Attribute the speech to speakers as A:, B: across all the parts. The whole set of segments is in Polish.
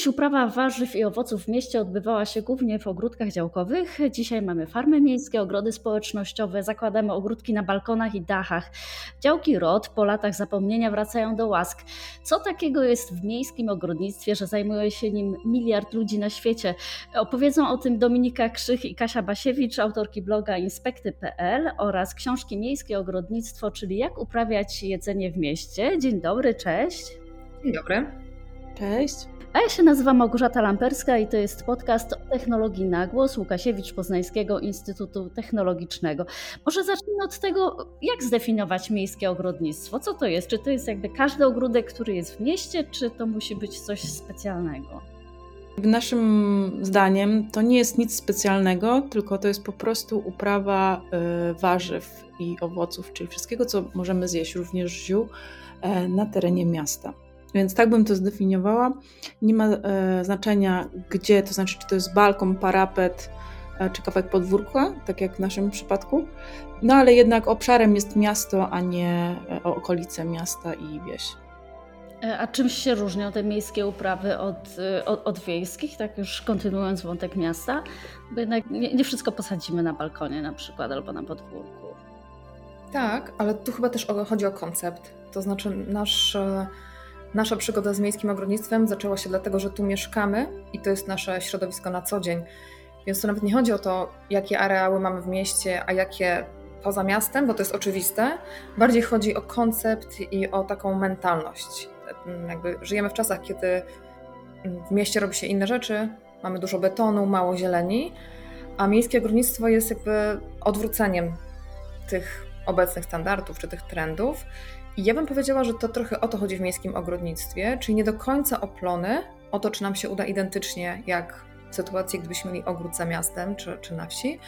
A: Kiedyś uprawa warzyw i owoców w mieście odbywała się głównie w ogródkach działkowych. Dzisiaj mamy farmy miejskie, ogrody społecznościowe, zakładamy ogródki na balkonach i dachach. Działki ROD po latach zapomnienia wracają do łask. Co takiego jest w miejskim ogrodnictwie, że zajmuje się nim miliard ludzi na świecie? Opowiedzą o tym Dominika Krzych i Kasia Basiewicz, autorki bloga inspekty.pl oraz książki Miejskie Ogrodnictwo, czyli jak uprawiać jedzenie w mieście. Dzień dobry, cześć.
B: Dzień dobry.
C: Cześć.
A: A ja się nazywam Małgorzata Lamperska i to jest podcast o technologii na głos Łukasiewicz Poznańskiego Instytutu Technologicznego. Może zacznijmy od tego, jak zdefiniować miejskie ogrodnictwo? Co to jest? Czy to jest jakby każdy ogródek, który jest w mieście, czy to musi być coś specjalnego?
C: Naszym zdaniem to nie jest nic specjalnego, tylko to jest po prostu uprawa y, warzyw i owoców, czyli wszystkiego, co możemy zjeść, również ziół, e, na terenie miasta. Więc tak bym to zdefiniowała. Nie ma e, znaczenia gdzie, to znaczy czy to jest balkon, parapet, e, czy kawałek podwórka, tak jak w naszym przypadku. No ale jednak obszarem jest miasto, a nie e, okolice miasta i wieś.
A: E, a czymś się różnią te miejskie uprawy od, e, od, od, wiejskich, tak już kontynuując wątek miasta? Bo jednak nie, nie wszystko posadzimy na balkonie na przykład albo na podwórku.
B: Tak, ale tu chyba też chodzi o koncept. To znaczy nasz Nasza przygoda z miejskim ogrodnictwem zaczęła się dlatego, że tu mieszkamy i to jest nasze środowisko na co dzień. Więc to nawet nie chodzi o to, jakie areały mamy w mieście, a jakie poza miastem, bo to jest oczywiste. Bardziej chodzi o koncept i o taką mentalność. Jakby żyjemy w czasach, kiedy w mieście robi się inne rzeczy, mamy dużo betonu, mało zieleni, a miejskie ogrodnictwo jest jakby odwróceniem tych obecnych standardów czy tych trendów i ja bym powiedziała, że to trochę o to chodzi w miejskim ogrodnictwie, czyli nie do końca oplony o to, czy nam się uda identycznie jak w sytuacji, gdybyśmy mieli ogród za miastem czy, czy na wsi,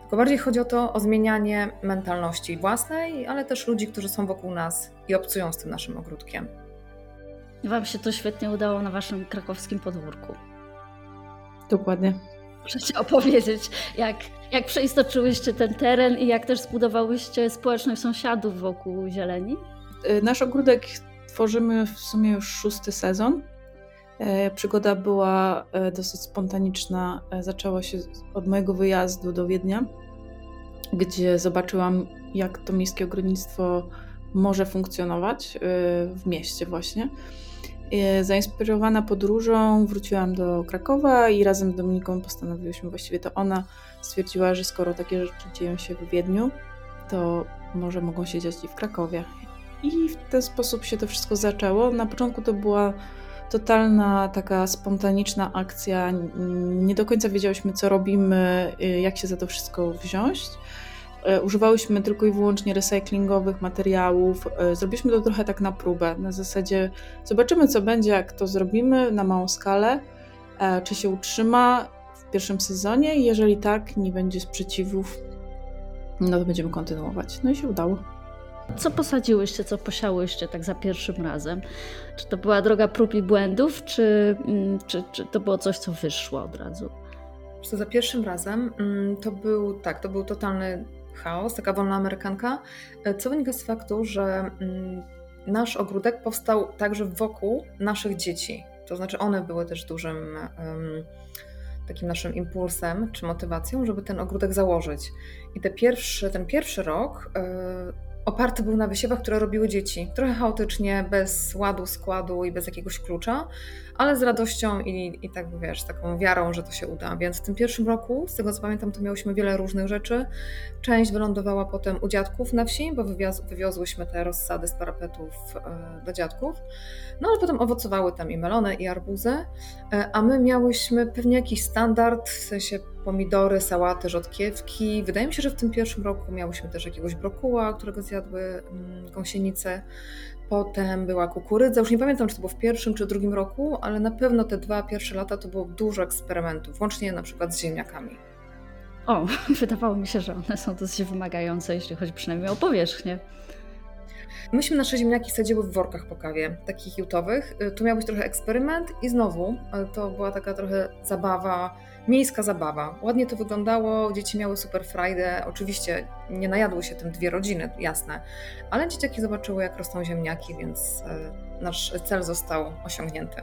B: tylko bardziej chodzi o to, o zmienianie mentalności własnej, ale też ludzi, którzy są wokół nas i obcują z tym naszym ogródkiem.
A: Wam się to świetnie udało na waszym krakowskim podwórku.
C: Dokładnie.
A: Możecie opowiedzieć, jak, jak przeistoczyłyście ten teren i jak też zbudowałyście społeczność sąsiadów wokół zieleni?
C: Y, nasz ogródek tworzymy w sumie już szósty sezon. E, przygoda była e, dosyć spontaniczna. E, zaczęła się od mojego wyjazdu do Wiednia, gdzie zobaczyłam, jak to miejskie ogrodnictwo może funkcjonować w mieście właśnie. Zainspirowana podróżą wróciłam do Krakowa i razem z Dominiką postanowiłyśmy, właściwie to ona stwierdziła, że skoro takie rzeczy dzieją się w Wiedniu, to może mogą się dziać i w Krakowie. I w ten sposób się to wszystko zaczęło. Na początku to była totalna taka spontaniczna akcja. Nie do końca wiedziałyśmy, co robimy, y, jak się za to wszystko wziąć. Y, używałyśmy tylko i wyłącznie recyklingowych materiałów. Y, zrobiliśmy to trochę tak na próbę. Na zasadzie zobaczymy, co będzie, jak to zrobimy na małą skalę, e, czy się utrzyma w pierwszym sezonie. Jeżeli tak, nie będzie sprzeciwów, no to będziemy kontynuować. No i się udało.
A: Co posadziłyście, co posiałyście tak za pierwszym razem? Czy to była droga prób i błędów, czy, mm, czy, czy to było coś, co wyszło od razu?
B: Co za pierwszym razem mm, to był tak, to był totalny chaos, taka wolna amerykanka, e, co wynika z faktu, że mm, nasz ogródek powstał także wokół naszych dzieci. To znaczy one były też dużym takim naszym impulsem czy motywacją, żeby ten ogródek założyć. I te pierwszy, ten pierwszy rok yy, oparty był na wysiewach, które robiły dzieci. Trochę chaotycznie, bez ładu, składu i bez jakiegoś klucza, ale z radością i, i tak wiesz, taką wiarą, że to się uda. Więc w tym pierwszym roku, z tego co pamiętam, to miałyśmy wiele różnych rzeczy. Część wylądowała potem u dziadków na wsi, bo wywiozłyśmy te rozsady z parapetów e, do dziadków. No ale potem owocowały tam i melony, i arbuzy, e, a my miałyśmy pewnie jakiś standard, w sensie pomidory, sałaty, rzodkiewki. Wydaje mi się, że w tym pierwszym roku miałyśmy też jakiegoś brokuła, którego zjadły mm, gąsienice. Potem była kukurydza. Już nie pamiętam, czy to było w pierwszym czy drugim roku, ale na pewno te dwa pierwsze lata to było dużo eksperymentów, łącznie na przykład z ziemniakami.
A: O, wydawało mi się, że one są dosyć wymagające, jeśli chodzi przynajmniej o powierzchnię.
B: Myśmy nasze ziemniaki sadziły w workach po kawie, takich jutowych. Y, tu miał być trochę eksperyment i znowu y, to była taka trochę zabawa, miejska zabawa. Ładnie to wyglądało, dzieci miały super frajdę. Oczywiście nie najadły się tym dwie rodziny, jasne, ale dzieciaki zobaczyły, jak rosną ziemniaki, więc y, nasz cel został osiągnięty.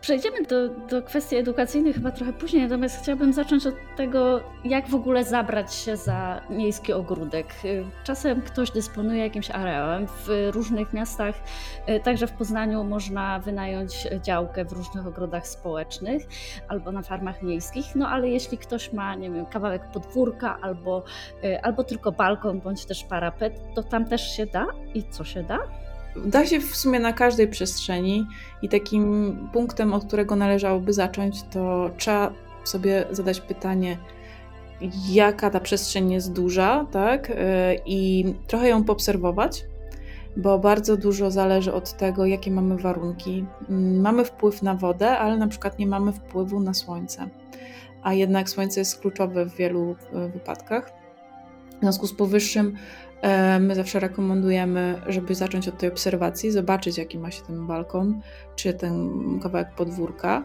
A: Przejdziemy do, do kwestii edukacyjnych chyba trochę później, natomiast chciałabym zacząć od tego, jak w ogóle zabrać się za miejski ogródek. Czasem ktoś dysponuje jakimś areałem. W różnych miastach, także w Poznaniu, można wynająć działkę w różnych ogrodach społecznych albo na farmach miejskich. No ale jeśli ktoś ma, nie wiem, kawałek podwórka albo, albo tylko balkon bądź też parapet, to tam też się da i co się da?
C: Da się w sumie na każdej przestrzeni i takim punktem, od którego należałoby zacząć, to trzeba sobie zadać pytanie, jaka ta przestrzeń jest duża, tak? E, I trochę ją poobserwować, bo bardzo dużo zależy od tego, jakie mamy warunki. Mm, mamy wpływ na wodę, ale na przykład nie mamy wpływu na słońce. A jednak słońce jest kluczowe w wielu e, wypadkach. W związku z powyższym my zawsze rekomendujemy, żeby zacząć od tej obserwacji, zobaczyć, jaki ma się ten balkon, czy ten kawałek podwórka.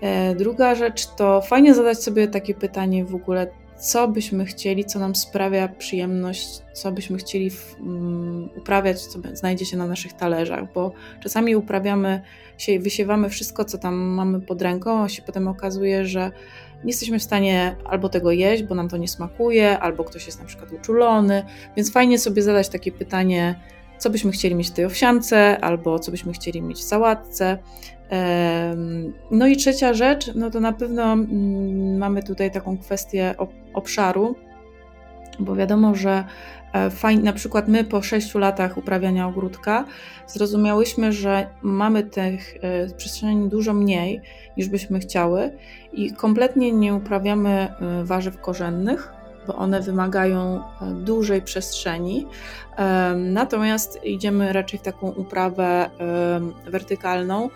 C: E, druga rzecz to fajnie zadać sobie takie pytanie w ogóle, co byśmy chcieli, co nam sprawia przyjemność, co byśmy chcieli um, uprawiać, co znajdzie się na naszych talerzach, bo czasami uprawiamy się, wysiewamy wszystko, co tam mamy pod ręką, a się potem okazuje, że nie jesteśmy w stanie albo tego jeść, bo nam to nie smakuje, albo ktoś jest na przykład uczulony, więc fajnie sobie zadać takie pytanie, co byśmy chcieli mieć w tej owsiance, albo co byśmy chcieli mieć w sałatce. No i trzecia rzecz, no to na pewno mm, mamy tutaj taką kwestię obszaru, bo wiadomo, że E, fajnie, na przykład my po 6 latach uprawiania ogródka zrozumiałyśmy, że mamy tych e, przestrzeni dużo mniej niż byśmy chciały i kompletnie nie uprawiamy e, warzyw korzennych, bo one wymagają dużej przestrzeni. Natomiast idziemy raczej w taką uprawę wertykalną,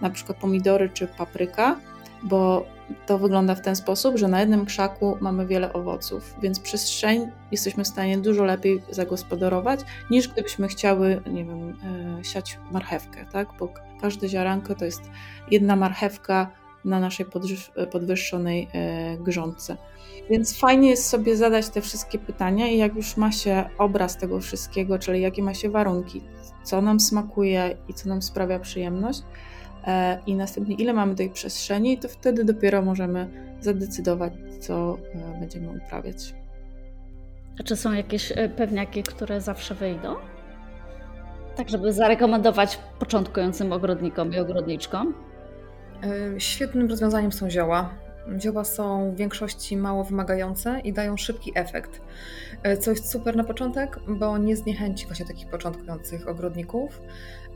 C: na przykład pomidory czy papryka, bo to wygląda w ten sposób, że na jednym krzaku mamy wiele owoców, więc przestrzeń jesteśmy w stanie dużo lepiej zagospodarować, niż gdybyśmy chciały, nie wiem, e, siać marchewkę, tak? Bo każde ziaranko to jest jedna marchewka na naszej podwyższonej e, grządce. Więc fajnie jest sobie zadać te wszystkie pytania i jak już ma się obraz tego wszystkiego, czyli jakie ma się warunki, co nam smakuje i co nam sprawia przyjemność, E, i następnie ile mamy tej przestrzeni, to wtedy dopiero możemy zadecydować, co e, będziemy uprawiać.
A: A czy są jakieś e, pewniaki, które zawsze wyjdą? Tak, żeby zarekomendować początkującym ogrodnikom i ogrodniczkom?
B: Świetnym rozwiązaniem są zioła. Zioła są w większości mało wymagające i dają szybki efekt. Co jest super na początek, bo nie zniechęci właśnie takich początkujących ogrodników.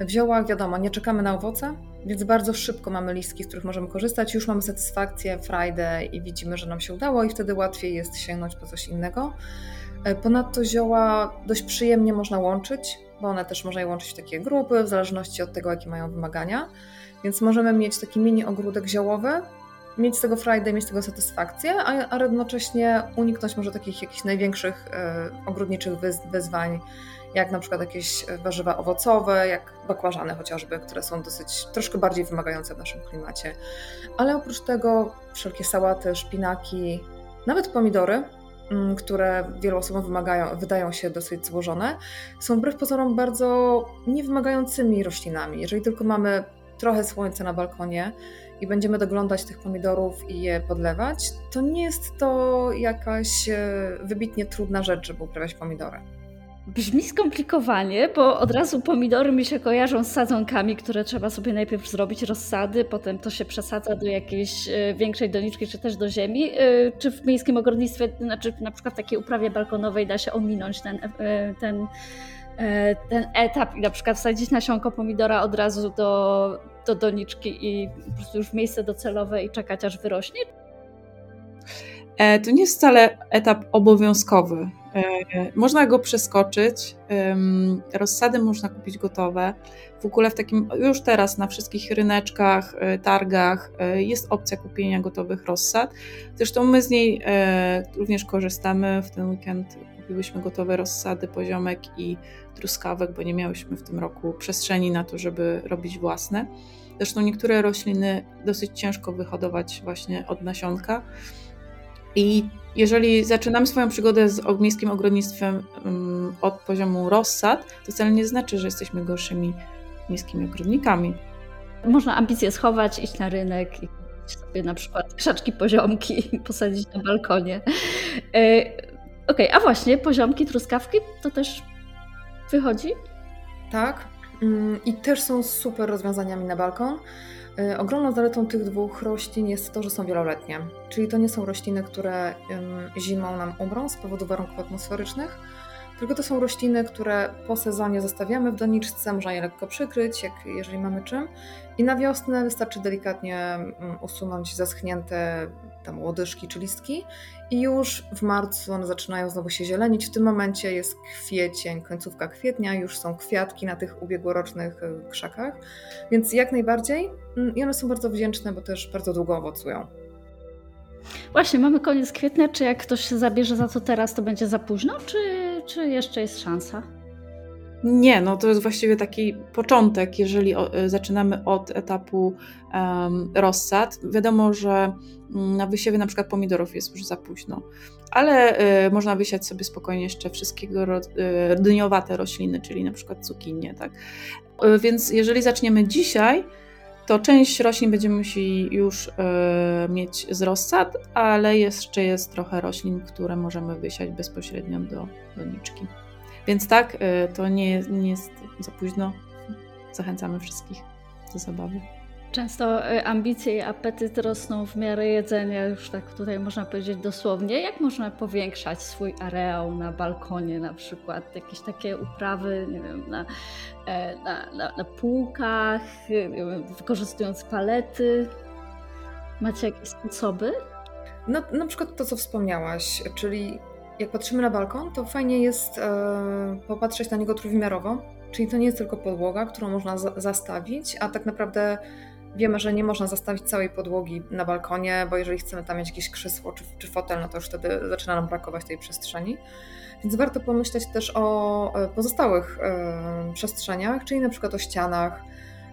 B: W ziołach, wiadomo, nie czekamy na owoce, więc bardzo szybko mamy listki, z których możemy korzystać. Już mamy satysfakcję, frajdę i widzimy, że nam się udało, i wtedy łatwiej jest sięgnąć po coś innego. E, ponadto zioła dość przyjemnie można łączyć, bo one też można je łączyć w takie grupy, w zależności od tego, jakie mają wymagania. Więc możemy mieć taki mini ogródek ziołowy, mieć z tego frajdę, mieć z tego satysfakcję, a, a jednocześnie uniknąć może takich jakichś największych e, ogrodniczych wyzwań, jak na przykład jakieś warzywa owocowe, jak bakłażany chociażby, które są dosyć troszkę bardziej wymagające w naszym klimacie. Ale oprócz tego wszelkie sałaty, szpinaki, nawet pomidory, mm, które wielu osobom wymagają, wydają się dosyć złożone, są wbrew pozorom bardzo niewymagającymi roślinami. Jeżeli tylko mamy trochę słońca na balkonie i będziemy doglądać tych pomidorów i je podlewać, to nie jest to jakaś e, wybitnie trudna rzecz, żeby uprawiać pomidory.
A: Brzmi skomplikowanie, bo od razu pomidory mi się kojarzą z sadzonkami, które trzeba sobie najpierw zrobić rozsady, potem to się przesadza do jakiejś e, większej doniczki, czy też do ziemi. E, czy w miejskim ogrodnictwie, znaczy na przykład w takiej uprawie balkonowej da się ominąć ten, ten, ten etap i na przykład wsadzić nasionko pomidora od razu do, do doniczki i po prostu już w miejsce docelowe i czekać aż wyrośnie?
C: To nie jest wcale etap obowiązkowy. E, można go przeskoczyć. Rozsady można kupić gotowe. W ogóle w takim już teraz na wszystkich ryneczkach, e, targach e, jest opcja kupienia gotowych rozsad. Zresztą my z niej również korzystamy. W ten weekend kupiłyśmy gotowe rozsady poziomek i truskawek, bo nie miałyśmy w tym roku przestrzeni na to, żeby robić własne. Zresztą niektóre rośliny dosyć ciężko wyhodować właśnie od nasionka. I jeżeli zaczynamy swoją przygodę z miejskim ogrodnictwem um, od poziomu rozsad, to wcale nie znaczy, że jesteśmy gorszymi miejskimi ogrodnikami.
A: można ambicje schować, iść na rynek i sobie na przykład krzaczki poziomki posadzić na balkonie. Okej, okay, a właśnie poziomki, truskawki to też wychodzi?
B: Tak. Mm, I też są super rozwiązaniami na balkon. E, ogromną zaletą tych dwóch roślin jest to, że są wieloletnie. Czyli to nie są rośliny, które zimą nam umrą z powodu warunków atmosferycznych, tylko to są rośliny, które po sezonie zostawiamy w doniczce, można je lekko przykryć, jak, jeżeli mamy czym. I na wiosnę wystarczy delikatnie mm, usunąć zaschnięte tam łodyżki czy listki i już w marcu one zaczynają znowu się zielenić. W tym momencie jest kwiecień, końcówka kwietnia, już są kwiatki na tych ubiegłorocznych y, krzakach, więc jak najbardziej. Mm, I one są bardzo wdzięczne, bo też bardzo długo owocują.
A: Właśnie, mamy koniec kwietnia. Czy jak ktoś się zabierze za to teraz, to będzie za późno, czy, czy jeszcze jest szansa?
C: Nie, no to jest właściwie taki początek, jeżeli e, zaczynamy od etapu um, rozsad. Wiadomo, że mm, na wysiewie na przykład pomidorów jest już za późno, ale y, można wysiać sobie spokojnie jeszcze wszystkiego y, dniowate rośliny, czyli na przykład cukinie, tak. Y, więc jeżeli zaczniemy dzisiaj, to część roślin będziemy musieli już mieć z rozsad, ale jeszcze jest trochę roślin, które możemy wysiać bezpośrednio do doniczki. Więc tak, y, to nie, nie jest za późno. Zachęcamy wszystkich do zabawy.
A: Często y, ambicje i apetyt rosną w miarę jedzenia, już tak tutaj można powiedzieć dosłownie. Jak można powiększać swój areał na balkonie na przykład? Jakieś takie uprawy, nie wiem, na, e, na, na, na półkach, wykorzystując palety? Macie jakieś sposoby?
B: No, na przykład to, co wspomniałaś, czyli jak patrzymy na balkon, to fajnie jest e, popatrzeć na niego trójwymiarowo, czyli to nie jest tylko podłoga, którą można za zastawić, a tak naprawdę wiemy, że nie można zastawić całej podłogi na balkonie, bo jeżeli chcemy tam mieć jakieś krzesło czy, czy fotel, no to już wtedy zaczyna nam brakować tej przestrzeni. Więc warto pomyśleć też o e, pozostałych e, przestrzeniach, czyli na przykład o ścianach.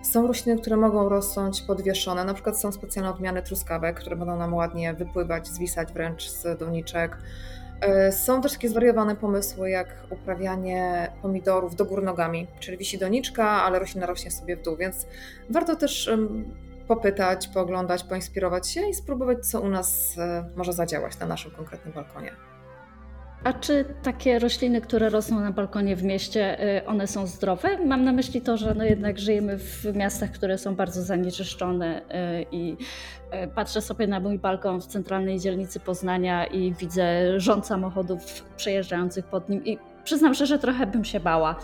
B: Są rośliny, które mogą rosnąć podwieszone, na przykład są specjalne odmiany truskawek, które będą nam ładnie wypływać, zwisać wręcz z doniczek. E, są też takie zwariowane pomysły, jak uprawianie pomidorów do gór nogami, czyli wisi doniczka, ale roślina rośnie sobie w dół, więc warto też popytać, pooglądać, poinspirować się i spróbować, co u nas e, może zadziałać na naszym konkretnym balkonie.
A: A czy takie rośliny, które rosną na balkonie w mieście, y, one są zdrowe? Mam na myśli to, że no jednak żyjemy w miastach, które są bardzo zanieczyszczone y, i y, patrzę sobie na mój balkon w centralnej dzielnicy Poznania i widzę rząd samochodów przejeżdżających pod nim i przyznam szczerze, trochę bym się bała.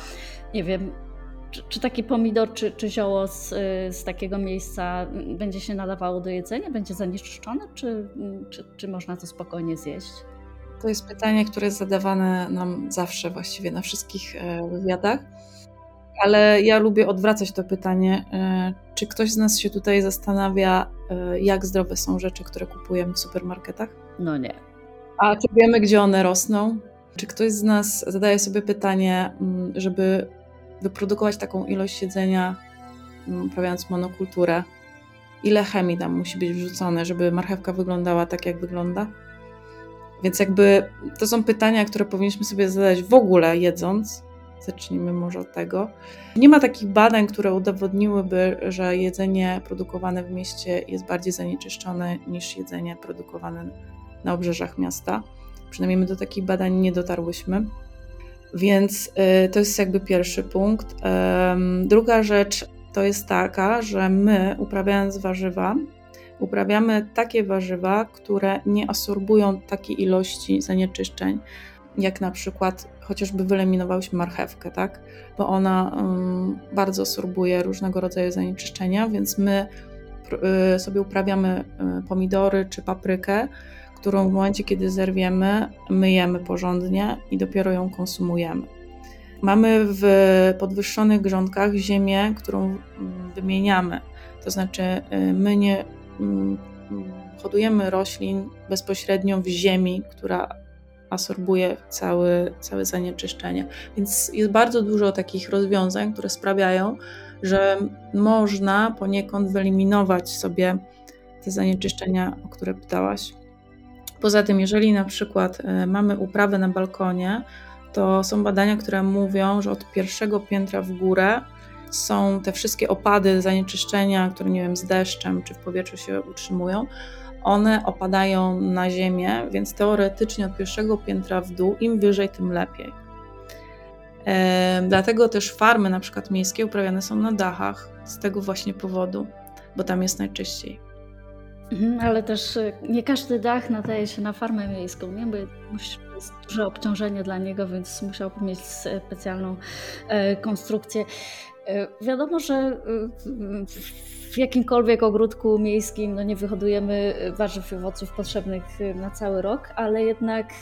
A: Nie wiem, czy, czy taki pomidor, czy, czy zioło z, z, takiego miejsca będzie się nadawało do jedzenia, będzie zanieczyszczone, czy, czy, czy można to spokojnie zjeść?
C: To jest pytanie, które jest zadawane nam zawsze, właściwie na wszystkich e, wywiadach. Ale ja lubię odwracać to pytanie, e, czy ktoś z nas się tutaj zastanawia, e, jak zdrowe są rzeczy, które kupujemy w supermarketach?
A: No nie.
C: A czy wiemy, gdzie one rosną? Czy ktoś z nas zadaje sobie pytanie, mm, żeby wyprodukować taką ilość jedzenia, mm, uprawiając monokulturę, ile chemii tam musi być wrzucone, żeby marchewka wyglądała tak, jak wygląda? Więc jakby to są pytania, które powinniśmy sobie zadać w ogóle jedząc. Zacznijmy może od tego. Nie ma takich badań, które udowodniłyby, że jedzenie produkowane w mieście jest bardziej zanieczyszczone niż jedzenie produkowane na obrzeżach miasta. Przynajmniej my do takich badań nie dotarłyśmy. Więc y, to jest jakby pierwszy punkt. Druga rzecz to jest taka, że my uprawiając warzywa, uprawiamy takie warzywa, które nie asorbują takiej ilości zanieczyszczeń, jak na przykład chociażby wyeliminowałyśmy marchewkę, tak? Bo ona um, bardzo asorbuje różnego rodzaju zanieczyszczenia, więc my y, sobie uprawiamy y, pomidory czy paprykę, którą w momencie, kiedy zerwiemy, myjemy porządnie i dopiero ją konsumujemy. Mamy w podwyższonych grządkach ziemię, którą wymieniamy. To znaczy, y, my nie hodujemy roślin bezpośrednio w ziemi, która asorbuje całe, całe zanieczyszczenie. Więc jest bardzo dużo takich rozwiązań, które sprawiają, że można poniekąd wyeliminować sobie te zanieczyszczenia, o które pytałaś. Poza tym, jeżeli na przykład e, mamy uprawę na balkonie, to są badania, które mówią, że od pierwszego piętra w górę są te wszystkie opady, zanieczyszczenia, które nie wiem, z deszczem czy w powietrzu się utrzymują, one opadają na ziemię, więc teoretycznie od pierwszego piętra w dół, im wyżej, tym lepiej. E, dlatego też farmy, na przykład miejskie, uprawiane są na dachach z tego właśnie powodu, bo tam jest najczyściej.
A: Mhm, ale też e, nie każdy dach nadaje się na farmę miejską, nie? bo jest duże obciążenie dla niego, więc musiałby mieć specjalną e, konstrukcję. E, wiadomo, że w jakimkolwiek ogródku miejskim no nie wyhodujemy warzyw i owoców potrzebnych na cały rok, ale jednak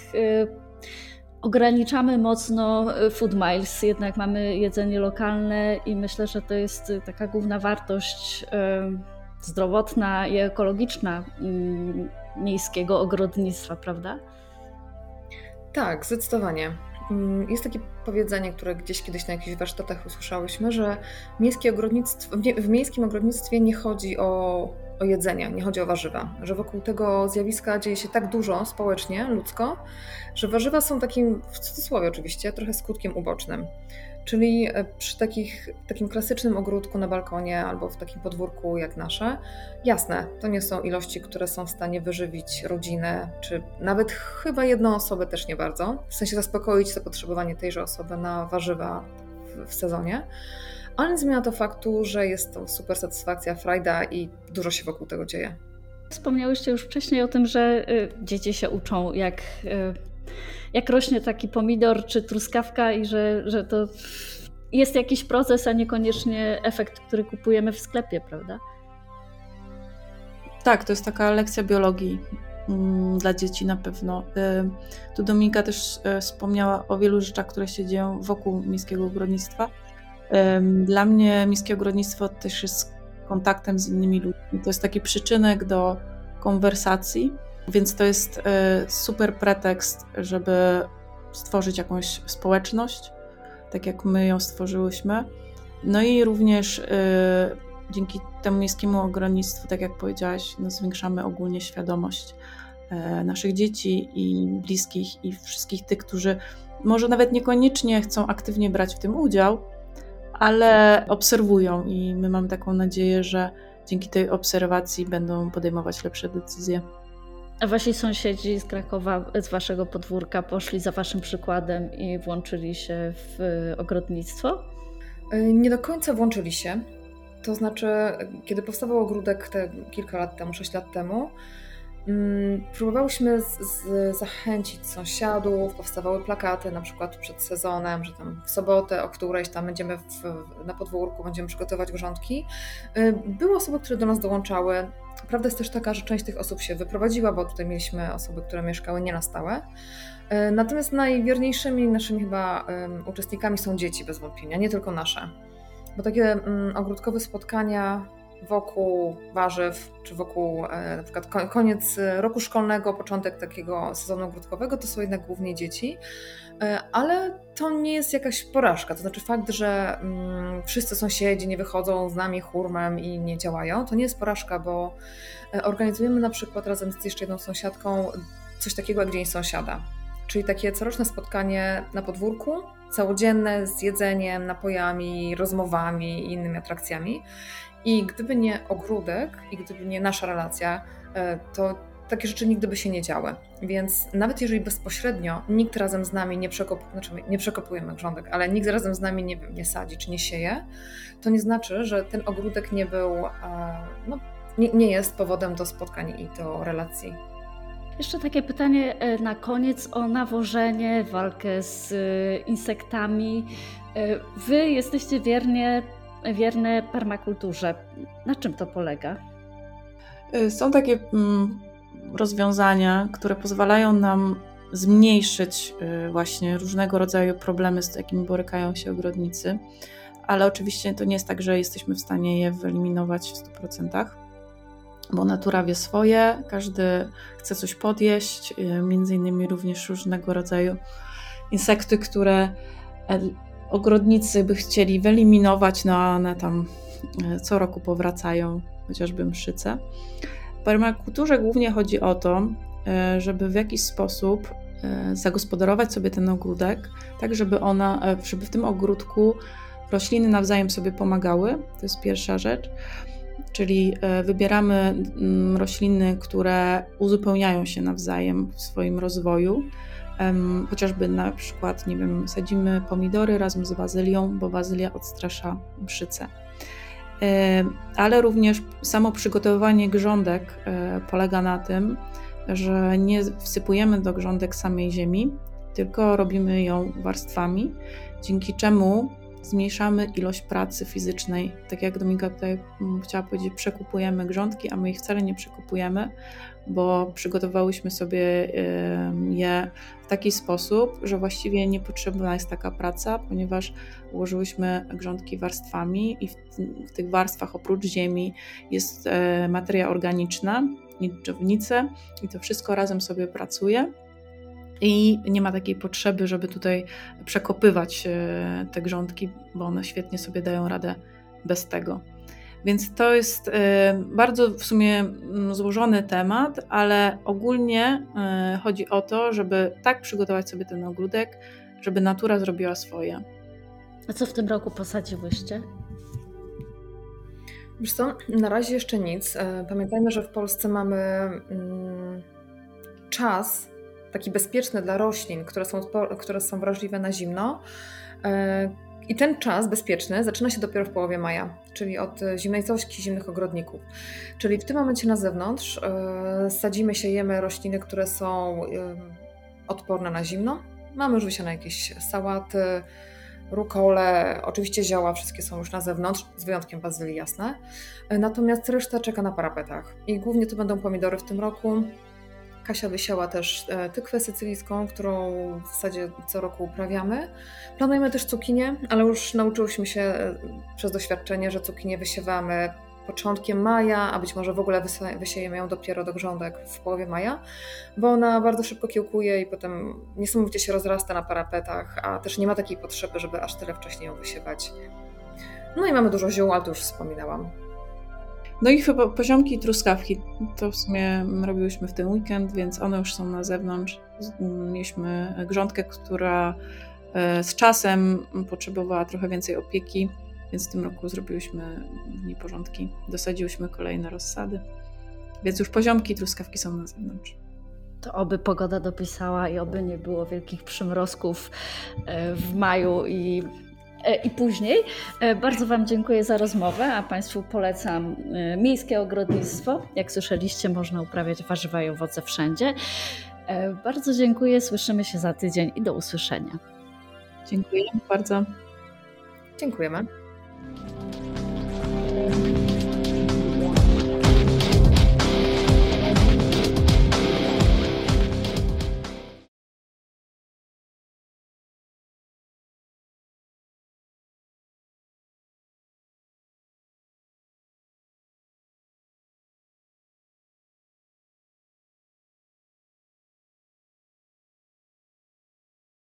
A: ograniczamy mocno food miles, jednak mamy jedzenie lokalne i myślę, że to jest taka główna wartość zdrowotna i ekologiczna mm, miejskiego ogrodnictwa, prawda?
B: Tak, zdecydowanie. Mm, jest takie powiedzenie, które gdzieś kiedyś na jakichś warsztatach usłyszałyśmy, że miejskie ogrodnictwo, w miejskim ogrodnictwie nie chodzi o, o jedzenie, nie chodzi o warzywa, że wokół tego zjawiska dzieje się tak dużo społecznie, ludzko, że warzywa są takim, w cudzysłowie oczywiście, trochę skutkiem ubocznym. Czyli e, przy takich, takim klasycznym ogródku na balkonie albo w takim podwórku jak nasze, jasne, to nie są ilości, które są w stanie wyżywić rodzinę, czy nawet chyba jedną osobę też nie bardzo, w sensie zaspokoić zapotrzebowanie tejże osoby na warzywa w, w sezonie, ale nie zmienia to faktu, że jest to super satysfakcja, frajda i dużo się wokół tego dzieje.
A: Wspomniałyście już wcześniej o tym, że y, dzieci się uczą, jak y, jak rośnie taki pomidor czy truskawka i że, że to jest jakiś proces, a niekoniecznie efekt, który kupujemy w sklepie, prawda?
C: Tak, to jest taka lekcja biologii mm, dla dzieci na pewno. Y, tu Dominika też wspomniała o wielu rzeczach, które się dzieją wokół miejskiego ogrodnictwa. Dla mnie miejskie ogrodnictwo też jest kontaktem z innymi ludźmi. To jest taki przyczynek do konwersacji, więc to jest e, super pretekst, żeby stworzyć jakąś społeczność, tak jak my ją stworzyłyśmy. No i również e, dzięki temu miejskiemu ogrodnictwu, tak jak powiedziałaś, no zwiększamy ogólnie świadomość e, naszych dzieci i bliskich i wszystkich tych, którzy może nawet niekoniecznie chcą aktywnie brać w tym udział, ale obserwują i my mamy taką nadzieję, że dzięki tej obserwacji będą podejmować lepsze decyzje.
A: A wasi sąsiedzi z Krakowa, z waszego podwórka, poszli za waszym przykładem i włączyli się w ogrodnictwo?
B: E, nie do końca włączyli się. To znaczy, kiedy powstawał ogródek te kilka lat temu, sześć lat temu, próbowałyśmy z, z zachęcić sąsiadów, powstawały plakaty na przykład przed sezonem, że tam w sobotę o którejś tam będziemy w, na podwórku, będziemy przygotować grządki. E, były osoby, które do nas dołączały, Prawda jest też taka, że część tych osób się wyprowadziła, bo tutaj mieliśmy osoby, które mieszkały nie na stałe. E, natomiast najwierniejszymi naszymi chyba uczestnikami są dzieci bez wątpienia, nie tylko nasze. Bo takie mm, ogródkowe spotkania wokół warzyw, czy wokół e, na przykład koniec roku szkolnego, początek takiego sezonu ogródkowego, to są jednak głównie dzieci. E, ale to nie jest jakaś porażka. To znaczy fakt, że mm, wszyscy sąsiedzi nie wychodzą z nami hurmem i nie działają, to nie jest porażka, bo e, organizujemy na przykład razem z jeszcze jedną sąsiadką coś takiego jak Dzień Sąsiada. Czyli takie coroczne spotkanie na podwórku, całodzienne z jedzeniem, napojami, rozmowami i innymi atrakcjami. I gdyby nie ogródek i gdyby nie nasza relacja, e, to takie rzeczy nigdy by się nie działy. Więc nawet jeżeli bezpośrednio nikt razem z nami nie, przekop, znaczy nie przekopujemy grządek, ale nikt razem z nami nie, nie sadzi czy nie sieje, to nie znaczy, że ten ogródek nie był, e, no, nie, nie jest powodem do spotkań i do relacji.
A: Jeszcze takie pytanie e, na koniec o nawożenie, walkę z insektami. Wy jesteście wiernie, wierne permakulturze. Na czym to polega?
C: Są takie mm, rozwiązania, które pozwalają nam zmniejszyć y, właśnie różnego rodzaju problemy, z jakimi borykają się ogrodnicy, ale oczywiście to nie jest tak, że jesteśmy w stanie je wyeliminować w 100%, bo natura wie swoje, każdy chce coś podjeść, y, między innymi również różnego rodzaju insekty, które e, ogrodnicy by chcieli wyeliminować, no one tam e, co roku powracają, chociażby mszyce permakulturze głównie chodzi o to, e, żeby w jakiś sposób e, zagospodarować sobie ten ogródek, tak żeby ona, żeby w tym ogródku rośliny nawzajem sobie pomagały. To jest pierwsza rzecz. Czyli wybieramy mm, rośliny, które uzupełniają się nawzajem w swoim rozwoju. Chociażby na przykład, nie wiem, sadzimy pomidory razem z bazylią, bo bazylia odstrasza mszyce. E, ale również samo przygotowywanie grządek e, polega na tym, że nie wsypujemy do grządek samej ziemi, tylko robimy ją warstwami, dzięki czemu zmniejszamy ilość pracy fizycznej. Tak jak Dominika tutaj mm, chciała powiedzieć, przekupujemy grządki, a my ich wcale nie przekupujemy, bo przygotowałyśmy sobie je w taki sposób, że właściwie niepotrzebna jest taka praca, ponieważ ułożyłyśmy grządki warstwami i w, tych warstwach oprócz ziemi jest e, materia organiczna, dżownice i to wszystko razem sobie pracuje i nie ma takiej potrzeby, żeby tutaj przekopywać e, te grządki, bo one świetnie sobie dają radę bez tego. Więc to jest e, bardzo w sumie mm, złożony temat, ale ogólnie e, chodzi o to, żeby tak przygotować sobie ten ogródek, żeby natura zrobiła swoje.
A: A co w tym roku posadziłyście?
B: Wiesz co, na razie jeszcze nic. Pamiętajmy, że w Polsce mamy mm, czas taki bezpieczny dla roślin, które są, które są wrażliwe na zimno. E, I ten czas bezpieczny zaczyna się dopiero w połowie maja, czyli od zimnej cośki, zimnych ogrodników. Czyli w tym momencie na zewnątrz e, sadzimy się, jemy rośliny, które są e, odporne na zimno. Mamy już wysiane jakieś sałaty, rukole, oczywiście zioła, wszystkie są już na zewnątrz, z wyjątkiem bazylii, jasne. Natomiast reszta czeka na parapetach. I głównie to będą pomidory w tym roku, Kasia wysiała też e, tykwę sycylijską, którą w zasadzie co roku uprawiamy. Planujemy też cukinię, ale już nauczyłyśmy się e, przez doświadczenie, że cukinię wysiewamy początkiem maja, a być może w ogóle wysiejemy ją dopiero do grządek w połowie maja, bo ona bardzo szybko kiełkuje i potem niesamowicie się rozrasta na parapetach, a też nie ma takiej potrzeby, żeby aż tyle wcześniej ją wysiewać. No i mamy dużo ziół, ale to już wspominałam.
C: No i chyba poziomki truskawki to w sumie robiłyśmy w ten weekend, więc one już są na zewnątrz. Mieliśmy grządkę, która e, z czasem potrzebowała trochę więcej opieki, więc w tym roku zrobiłyśmy w niej porządki. Dosadziłyśmy kolejne rozsady. Więc już poziomki truskawki są na zewnątrz.
A: To oby pogoda dopisała i oby nie było wielkich przymrozków e, w maju i i później. E, bardzo Wam dziękuję za rozmowę, a Państwu polecam e, miejskie ogrodnictwo. Jak słyszeliście, można uprawiać warzywa i owoce wszędzie. Bardzo dziękuję, słyszymy się za tydzień i do usłyszenia.
C: Dziękuję bardzo.
B: Dziękujemy.